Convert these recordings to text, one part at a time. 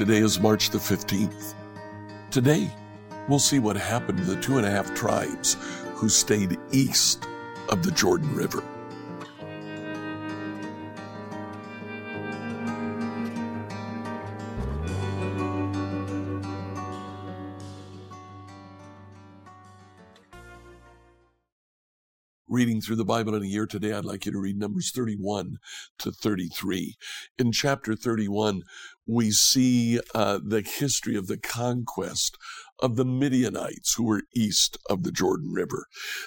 Today is March the 15th. Today, we'll see what happened to the two and a half tribes who stayed east of the Jordan River. Through the Bible in a year today, I'd like you to read Numbers 31 to 33. In chapter 31, we see uh, the history of the conquest of the Midianites who were east of the Jordan River.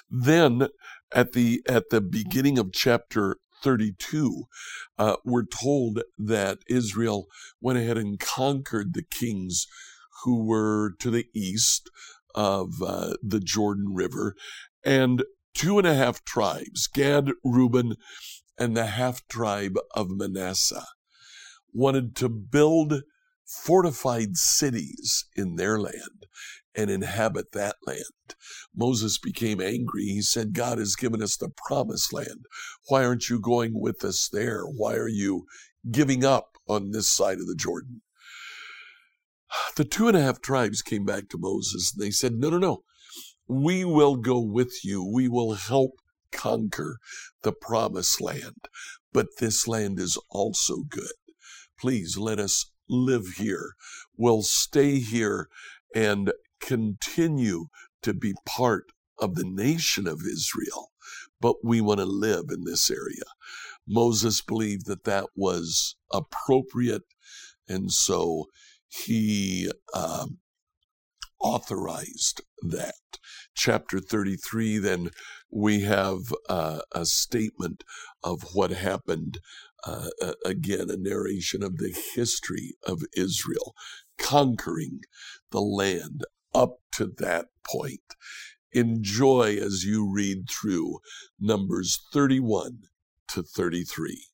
Then, at the at the beginning of chapter 32, uh, we're told that Israel went ahead and conquered the kings who were to the east of uh, the Jordan River. And two and a half tribes, Gad, Reuben, and the half tribe of Manasseh, wanted to build fortified cities in their land and inhabit that land. Moses became angry. He said, God has given us the promised land. Why aren't you going with us there? Why are you giving up on this side of the Jordan? The two and a half tribes came back to Moses and they said, No, no, no. We will go with you. We will help conquer the promised land. But this land is also good. Please let us live here. We'll stay here and continue to be part of the nation of Israel, but we want to live in this area. Moses believed that that was appropriate, and so he um, authorized that. Chapter 33, then we have uh, a statement of what happened. Uh, again, a narration of the history of Israel conquering the land up to that point. Enjoy as you read through Numbers 31 to 33.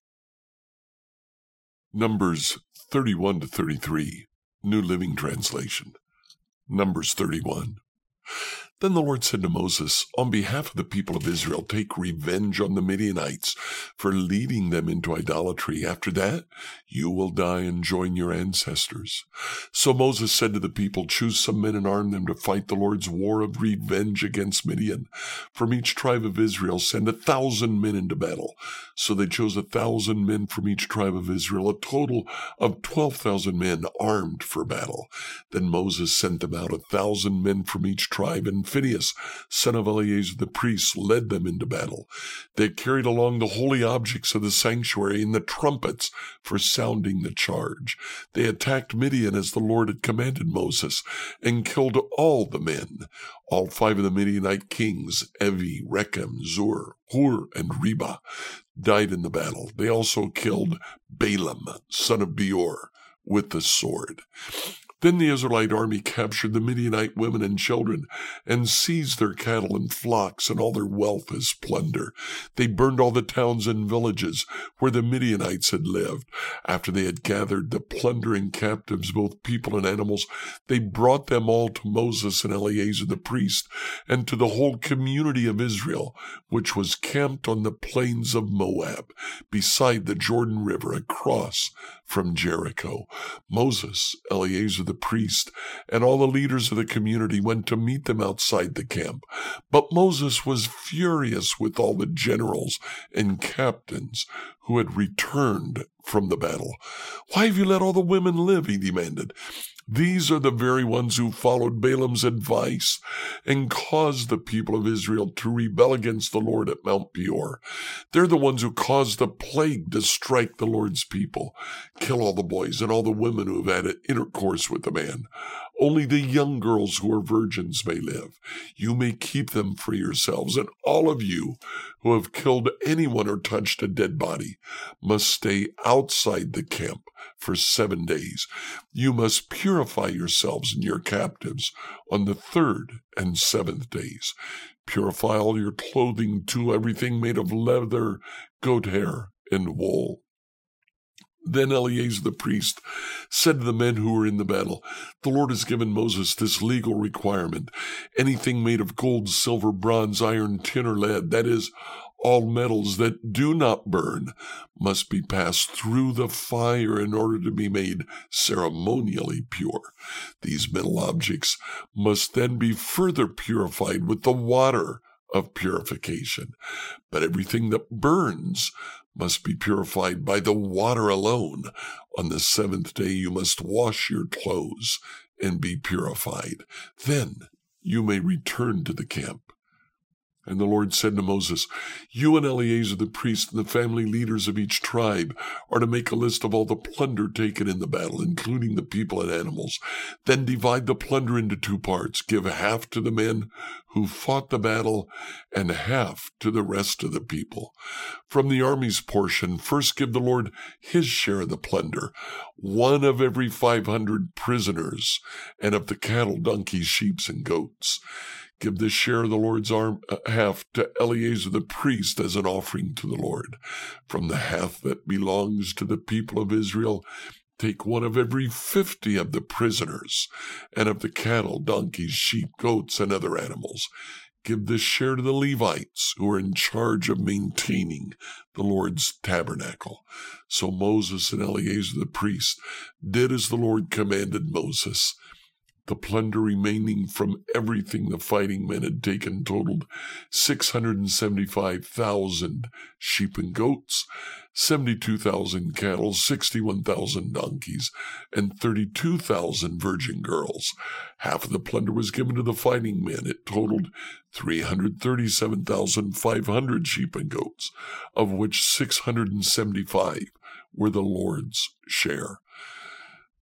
Numbers 31 to 33, New Living Translation. Numbers 31. Then the Lord said to Moses, On behalf of the people of Israel, take revenge on the Midianites for leading them into idolatry. After that, you will die and join your ancestors. So Moses said to the people, Choose some men and arm them to fight the Lord's war of revenge against Midian. From each tribe of Israel, send a thousand men into battle. So they chose a thousand men from each tribe of Israel, a total of twelve thousand men armed for battle. Then Moses sent them out, a thousand men from each tribe, and Phinehas, son of Eleazar the priest, led them into battle. They carried along the holy objects of the sanctuary and the trumpets for sounding the charge. They attacked Midian as the Lord had commanded Moses and killed all the men. All five of the Midianite kings, Evi, Rekem, Zur, Hur, and Reba, died in the battle. They also killed Balaam, son of Beor, with the sword. Then the Israelite army captured the Midianite women and children and seized their cattle and flocks and all their wealth as plunder. They burned all the towns and villages where the Midianites had lived. After they had gathered the plundering captives, both people and animals, they brought them all to Moses and Eleazar the priest and to the whole community of Israel, which was camped on the plains of Moab, beside the Jordan River across from Jericho. Moses, Eleazar the priest, and all the leaders of the community went to meet them outside the camp. But Moses was furious with all the generals and captains who had returned from the battle. Why have you let all the women live? he demanded. These are the very ones who followed Balaam's advice and caused the people of Israel to rebel against the Lord at Mount Peor. They're the ones who caused the plague to strike the Lord's people. Kill all the boys and all the women who have had intercourse with the man. Only the young girls who are virgins may live. You may keep them for yourselves, and all of you who have killed anyone or touched a dead body must stay outside the camp for seven days. You must purify yourselves and your captives on the third and seventh days. Purify all your clothing too, everything made of leather, goat hair, and wool. Then Eleazar the priest said to the men who were in the battle, The Lord has given Moses this legal requirement. Anything made of gold, silver, bronze, iron, tin, or lead, that is, All metals that do not burn must be passed through the fire in order to be made ceremonially pure. These metal objects must then be further purified with the water of purification. But everything that burns must be purified by the water alone. On the seventh day you must wash your clothes and be purified. Then you may return to the camp. And the Lord said to Moses, You and Eleazar the priest and the family leaders of each tribe are to make a list of all the plunder taken in the battle, including the people and animals. Then divide the plunder into two parts. Give half to the men who fought the battle and half to the rest of the people. From the army's portion, first give the Lord his share of the plunder, one of every five hundred prisoners, and of the cattle, donkeys, sheep, and goats. Give this share of the Lord's arm, uh, half to Eleazar the priest as an offering to the Lord. From the half that belongs to the people of Israel, take one of every fifty of the prisoners, and of the cattle, donkeys, sheep, goats, and other animals. Give this share to the Levites, who are in charge of maintaining the Lord's tabernacle. So Moses and Eleazar the priest did as the Lord commanded Moses. The plunder remaining from everything the fighting men had taken totaled 675,000 sheep and goats, 72,000 cattle, 61,000 donkeys, and 32,000 virgin girls. Half of the plunder was given to the fighting men. It totaled 337,500 sheep and goats, of which 675 were the Lord's share.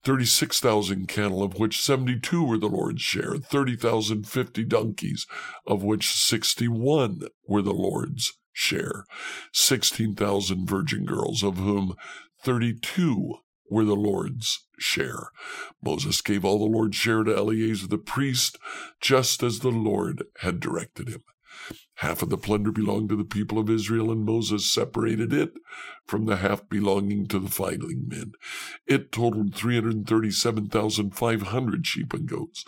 36,000 cattle, of which 72 were the Lord's share, 30,050 donkeys, of which 61 were the Lord's share, 16,000 virgin girls, of whom 32 were the Lord's share. Moses gave all the Lord's share to Eleazar the priest, just as the Lord had directed him. Half of the plunder belonged to the people of Israel, and Moses separated it from the half belonging to the fighting men. It totaled 337,500 sheep and goats,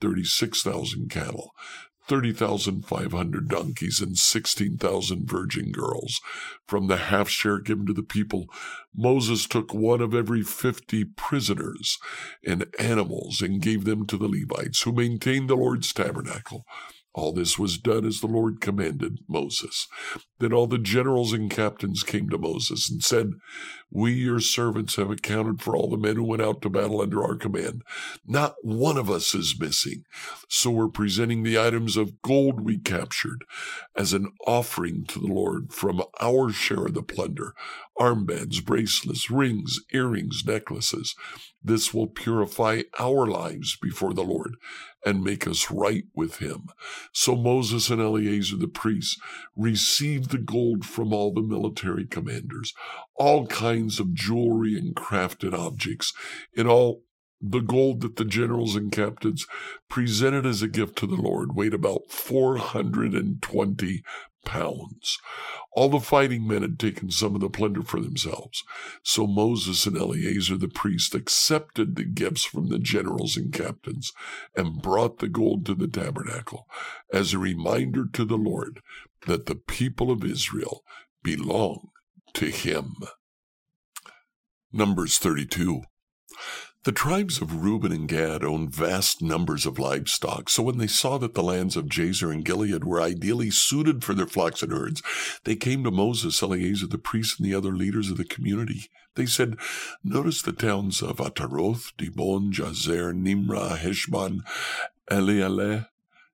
36,000 cattle, 30,500 donkeys, and 16,000 virgin girls. From the half share given to the people, Moses took one of every 50 prisoners and animals and gave them to the Levites, who maintained the Lord's tabernacle. All this was done as the Lord commanded Moses. Then all the generals and captains came to Moses and said, We, your servants, have accounted for all the men who went out to battle under our command. Not one of us is missing. So we're presenting the items of gold we captured as an offering to the Lord from our share of the plunder armbands, bracelets, rings, earrings, necklaces. This will purify our lives before the Lord and make us right with him. So Moses and Eleazar the priests received the gold from all the military commanders, all kinds of jewelry and crafted objects, in all the gold that the generals and captains presented as a gift to the Lord weighed about 420 pounds. All the fighting men had taken some of the plunder for themselves. So Moses and Eleazar the priest accepted the gifts from the generals and captains and brought the gold to the tabernacle as a reminder to the Lord that the people of Israel belong to him. Numbers 32. The tribes of Reuben and Gad owned vast numbers of livestock, so when they saw that the lands of Jazer and Gilead were ideally suited for their flocks and herds, they came to Moses, Eleazar the priest, and the other leaders of the community. They said, Notice the towns of Ataroth, Dibon, Jazer, Nimrah, Heshbon, Elealeh,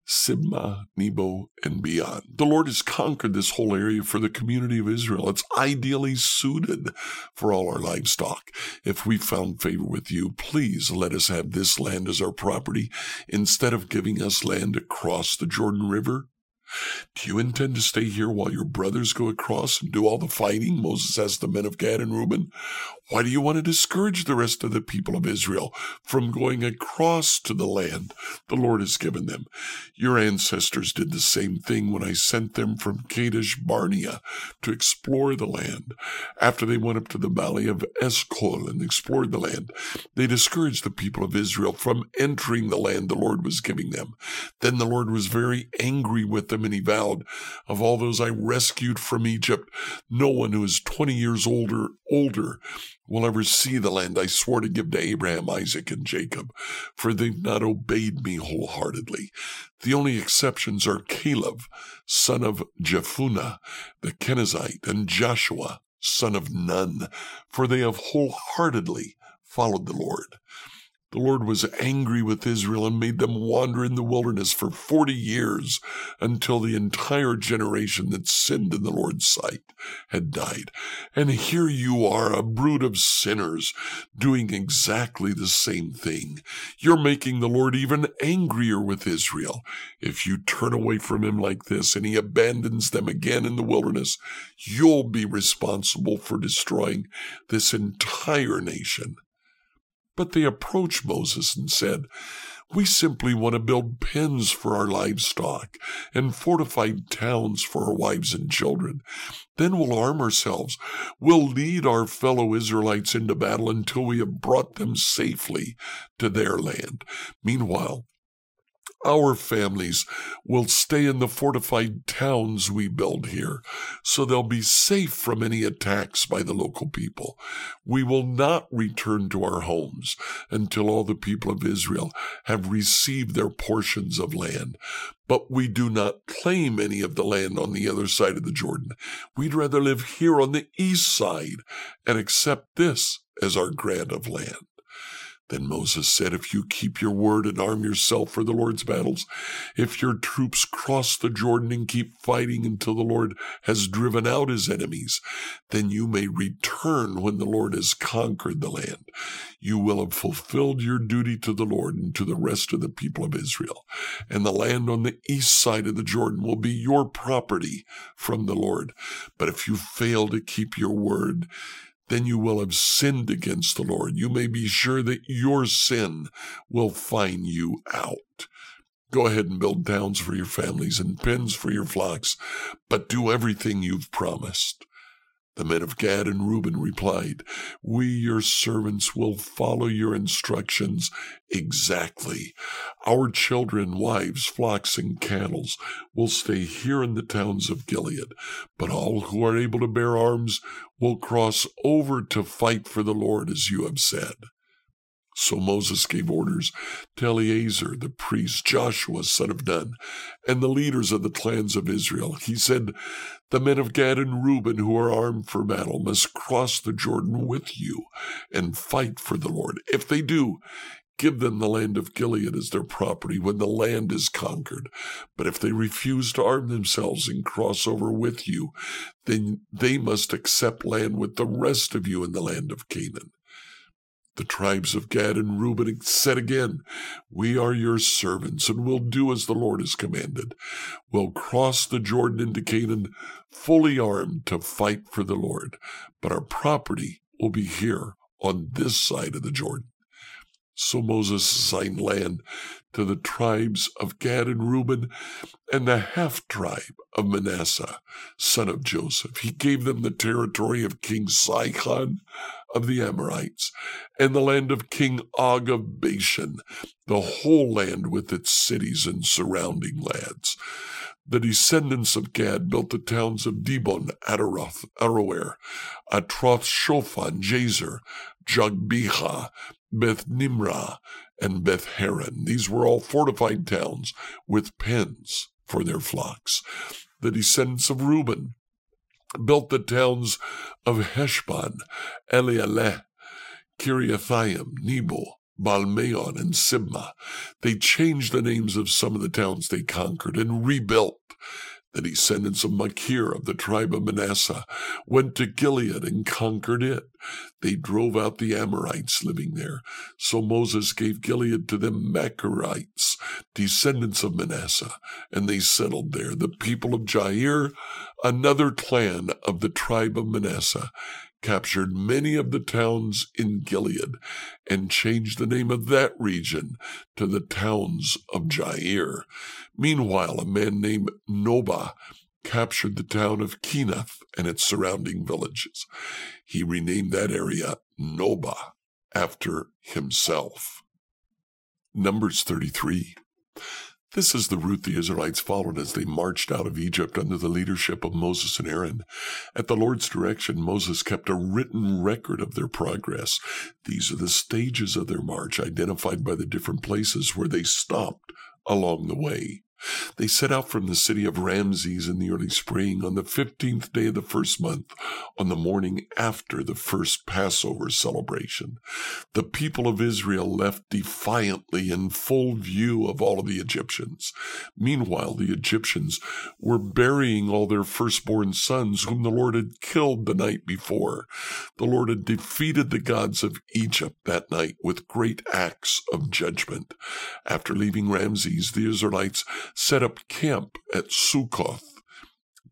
Sibmah, Nebo, and beyond. The Lord has conquered this whole area for the community of Israel. It's ideally suited for all our livestock. If we found favor with you, please let us have this land as our property instead of giving us land across the Jordan River. Do you intend to stay here while your brothers go across and do all the fighting? Moses asked the men of Gad and Reuben. Why do you want to discourage the rest of the people of Israel from going across to the land the Lord has given them? Your ancestors did the same thing when I sent them from Kadesh Barnea to explore the land. After they went up to the valley of Eshcol and explored the land, they discouraged the people of Israel from entering the land the Lord was giving them. Then the Lord was very angry with them and he vowed, Of all those I rescued from Egypt, no one who is 20 years older, older will ever see the land I swore to give to Abraham, Isaac, and Jacob, for they've not obeyed me wholeheartedly. The only exceptions are Caleb, son of Jephunneh, the Kenizzite, and Joshua, son of Nun, for they have wholeheartedly followed the Lord. The Lord was angry with Israel and made them wander in the wilderness for forty years until the entire generation that sinned in the Lord's sight had died. And here you are, a brood of sinners, doing exactly the same thing. You're making the Lord even angrier with Israel. If you turn away from him like this and he abandons them again in the wilderness, you'll be responsible for destroying this entire nation. But they approached Moses and said, We simply want to build pens for our livestock and fortified towns for our wives and children. Then we'll arm ourselves. We'll lead our fellow Israelites into battle until we have brought them safely to their land. Meanwhile, our families will stay in the fortified towns we build here, so they'll be safe from any attacks by the local people. We will not return to our homes until all the people of Israel have received their portions of land. But we do not claim any of the land on the other side of the Jordan. We'd rather live here on the east side and accept this as our grant of land. Then Moses said, If you keep your word and arm yourself for the Lord's battles, if your troops cross the Jordan and keep fighting until the Lord has driven out his enemies, then you may return when the Lord has conquered the land. You will have fulfilled your duty to the Lord and to the rest of the people of Israel. And the land on the east side of the Jordan will be your property from the Lord. But if you fail to keep your word, then you will have sinned against the Lord. You may be sure that your sin will find you out. Go ahead and build towns for your families and pens for your flocks, but do everything you've promised. The men of Gad and Reuben replied, We, your servants, will follow your instructions exactly. Our children, wives, flocks, and cattle will stay here in the towns of Gilead, but all who are able to bear arms will cross over to fight for the Lord, as you have said. So Moses gave orders to Eleazar the priest, Joshua son of Nun, and the leaders of the clans of Israel. He said, The men of Gad and Reuben who are armed for battle must cross the Jordan with you and fight for the Lord. If they do, give them the land of Gilead as their property when the land is conquered. But if they refuse to arm themselves and cross over with you, then they must accept land with the rest of you in the land of Canaan. The tribes of Gad and Reuben said again, We are your servants, and will do as the Lord has commanded. We'll cross the Jordan into Canaan fully armed to fight for the Lord, but our property will be here on this side of the Jordan. So Moses assigned land to the tribes of Gad and Reuben and the half tribe of Manasseh, son of Joseph. He gave them the territory of King Sihon of the Amorites and the land of King Og of Bashan, the whole land with its cities and surrounding lands. The descendants of Gad built the towns of Dibon, Ataroth, Aroer, Atroth Shophan, Jazer, Jogbehah, Beth Nimrah, and Beth Haran. These were all fortified towns with pens for their flocks. The descendants of Reuben built the towns of Heshbon, Elealeh, Kiriathaim, Nebo, Baalmeon, and Sibmah. They changed the names of some of the towns they conquered and rebuilt. The descendants of Machir of the tribe of Manasseh went to Gilead and conquered it. They drove out the Amorites living there. So Moses gave Gilead to the Machirites, descendants of Manasseh, and they settled there. The people of Jair, another clan of the tribe of Manasseh, captured many of the towns in Gilead and changed the name of that region to the towns of Jair. Meanwhile, a man named Nobah captured the town of Kenath and its surrounding villages. He renamed that area Nobah after himself. Numbers 33. This is the route the Israelites followed as they marched out of Egypt under the leadership of Moses and Aaron. At the Lord's direction, Moses kept a written record of their progress. These are the stages of their march, identified by the different places where they stopped along the way. They set out from the city of Ramses in the early spring on the 15th day of the first month, on the morning after the first Passover celebration. The people of Israel left defiantly in full view of all of the Egyptians. Meanwhile, the Egyptians were burying all their firstborn sons whom the Lord had killed the night before. The Lord had defeated the gods of Egypt that night with great acts of judgment. After leaving Ramses, the Israelites set up camp at Succoth.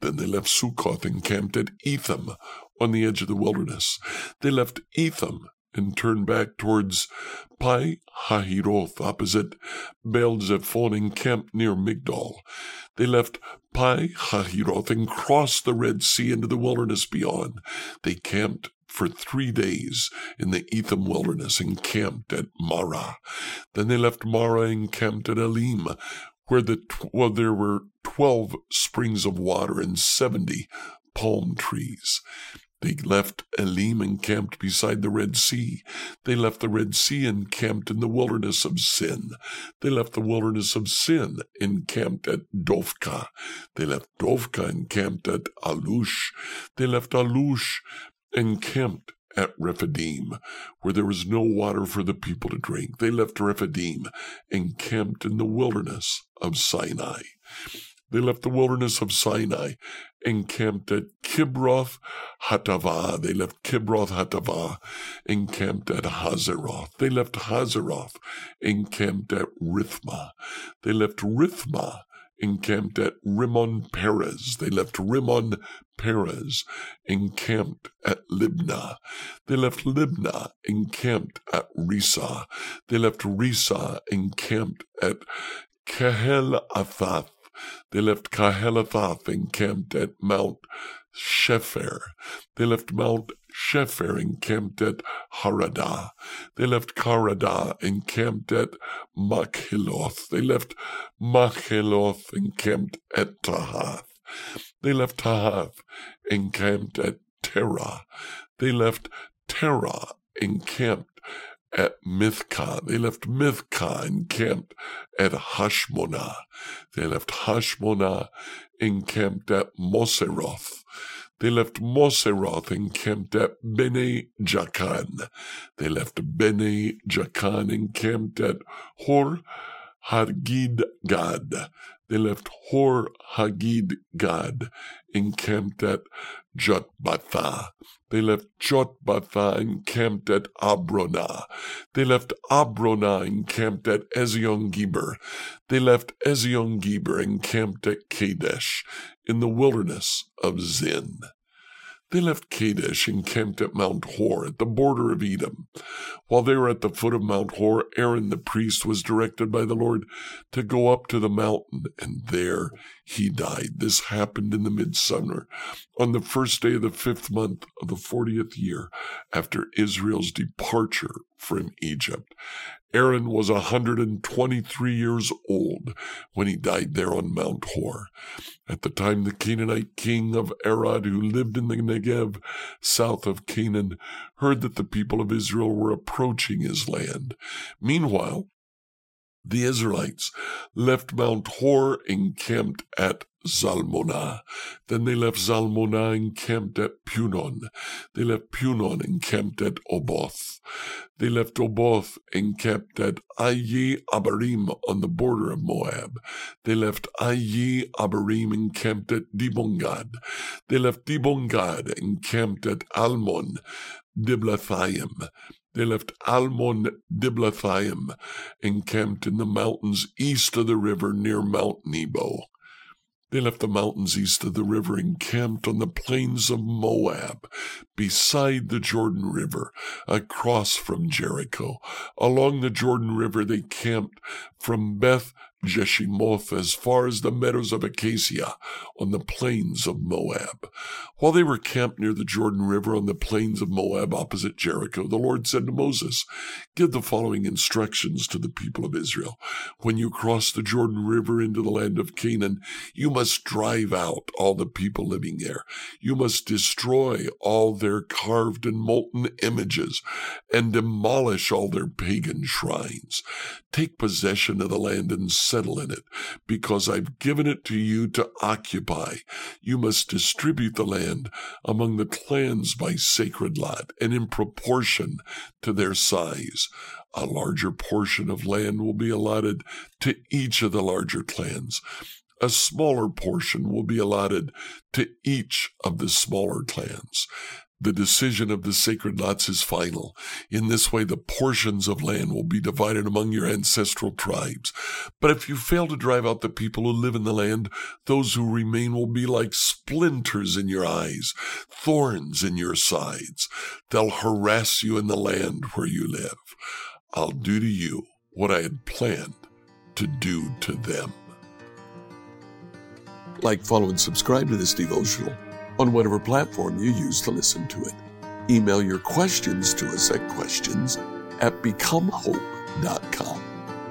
Then they left Succoth and camped at Etham on the edge of the wilderness. They left Etham and turned back towards Pi Hahiroth opposite Baal Zephon and camped near Migdol. They left Pi Hahiroth and crossed the Red Sea into the wilderness beyond. They camped for three days in the Etham wilderness and camped at Marah. Then they left Marah and camped at Elim, where the well, there were 12 springs of water and 70 palm trees. They left Elim and camped beside the Red Sea. They left the Red Sea and camped in the wilderness of Sin. They left the wilderness of Sin and camped at Dophkah. They left Dophkah and camped at Alush. They left Alush and camped at Rephidim, where there was no water for the people to drink. They left Rephidim and camped in the wilderness of Sinai. They left the wilderness of Sinai and camped at Kibroth Hattaavah. They left Kibroth Hattaavah and camped at Hazeroth. They left Hazeroth and camped at Rithmah. They left Rithmah encamped at Rimmon Perez. They left Rimmon Perez, encamped at Libnah. They left Libnah, encamped at Rissah. They left Rissah, encamped at Kahel Athath. They left Kahelathoth encamped at Mount Shepher. They left Mount Shepher camped at Haradah. They left Haradah and camped at Makheloth. They left Makheloth and camped at Tahath. They left Tahath encamped at Terah. They left Terah encamped at Mithkah. They left Mithkah encamped at Hashmonah. They left Hashmonah encamped at Moseroth. They left Moseroth encamped at Bene Jakan. They left Bene Jakan encamped at Hor Hagid Gad. They left Hor Hagid Gad encamped at Jotbatha. They left Jotbatha encamped at Abronah. They left Abronah encamped at Ezion Geber. They left Ezion Geber encamped at Kadesh in the wilderness of Zin. They left Kadesh and camped at Mount Hor at the border of Edom. While they were at the foot of Mount Hor, Aaron the priest was directed by the Lord to go up to the mountain, and there he died. This happened in the midsummer, on the first day of the fifth month of the fortieth year after Israel's departure from Egypt. Aaron was a 123 years old when he died there on Mount Hor. At the time, the Canaanite king of Arad, who lived in the Negev south of Canaan, heard that the people of Israel were approaching his land. Meanwhile, the Israelites left Mount Hor encamped at Zalmonah. Then they left Zalmonah and camped at Punon. They left Punon and camped at Oboth. They left Oboth and camped at Iye Abarim on the border of Moab. They left Iye Abarim and camped at Dibongad. They left Dibongad and camped at Almon, Diblathaim. They left Almon Diblathaim and camped in the mountains east of the river near Mount Nebo. They left the mountains east of the river and camped on the plains of Moab, beside the Jordan River, across from Jericho. Along the Jordan River, they camped from Beth Jeshimoth as far as the meadows of Acacia on the plains of Moab. While they were camped near the Jordan River on the plains of Moab opposite Jericho, the Lord said to Moses, Give the following instructions to the people of Israel. When you cross the Jordan River into the land of Canaan, you must drive out all the people living there. You must destroy all their carved and molten images and demolish all their pagan shrines. Take possession of the land and settle in it, because I've given it to you to occupy. You must distribute the land among the clans by sacred lot and in proportion to their size. A larger portion of land will be allotted to each of the larger clans. A smaller portion will be allotted to each of the smaller clans. The decision of the sacred lots is final. In this way, the portions of land will be divided among your ancestral tribes. But if you fail to drive out the people who live in the land, those who remain will be like splinters in your eyes, thorns in your sides. They'll harass you in the land where you live. I'll do to you what I had planned to do to them. Like, follow, and subscribe to this devotional on whatever platform you use to listen to it. Email your questions to us at questions at becomehope.com.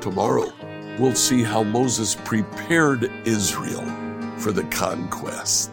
Tomorrow, we'll see how Moses prepared Israel for the conquest.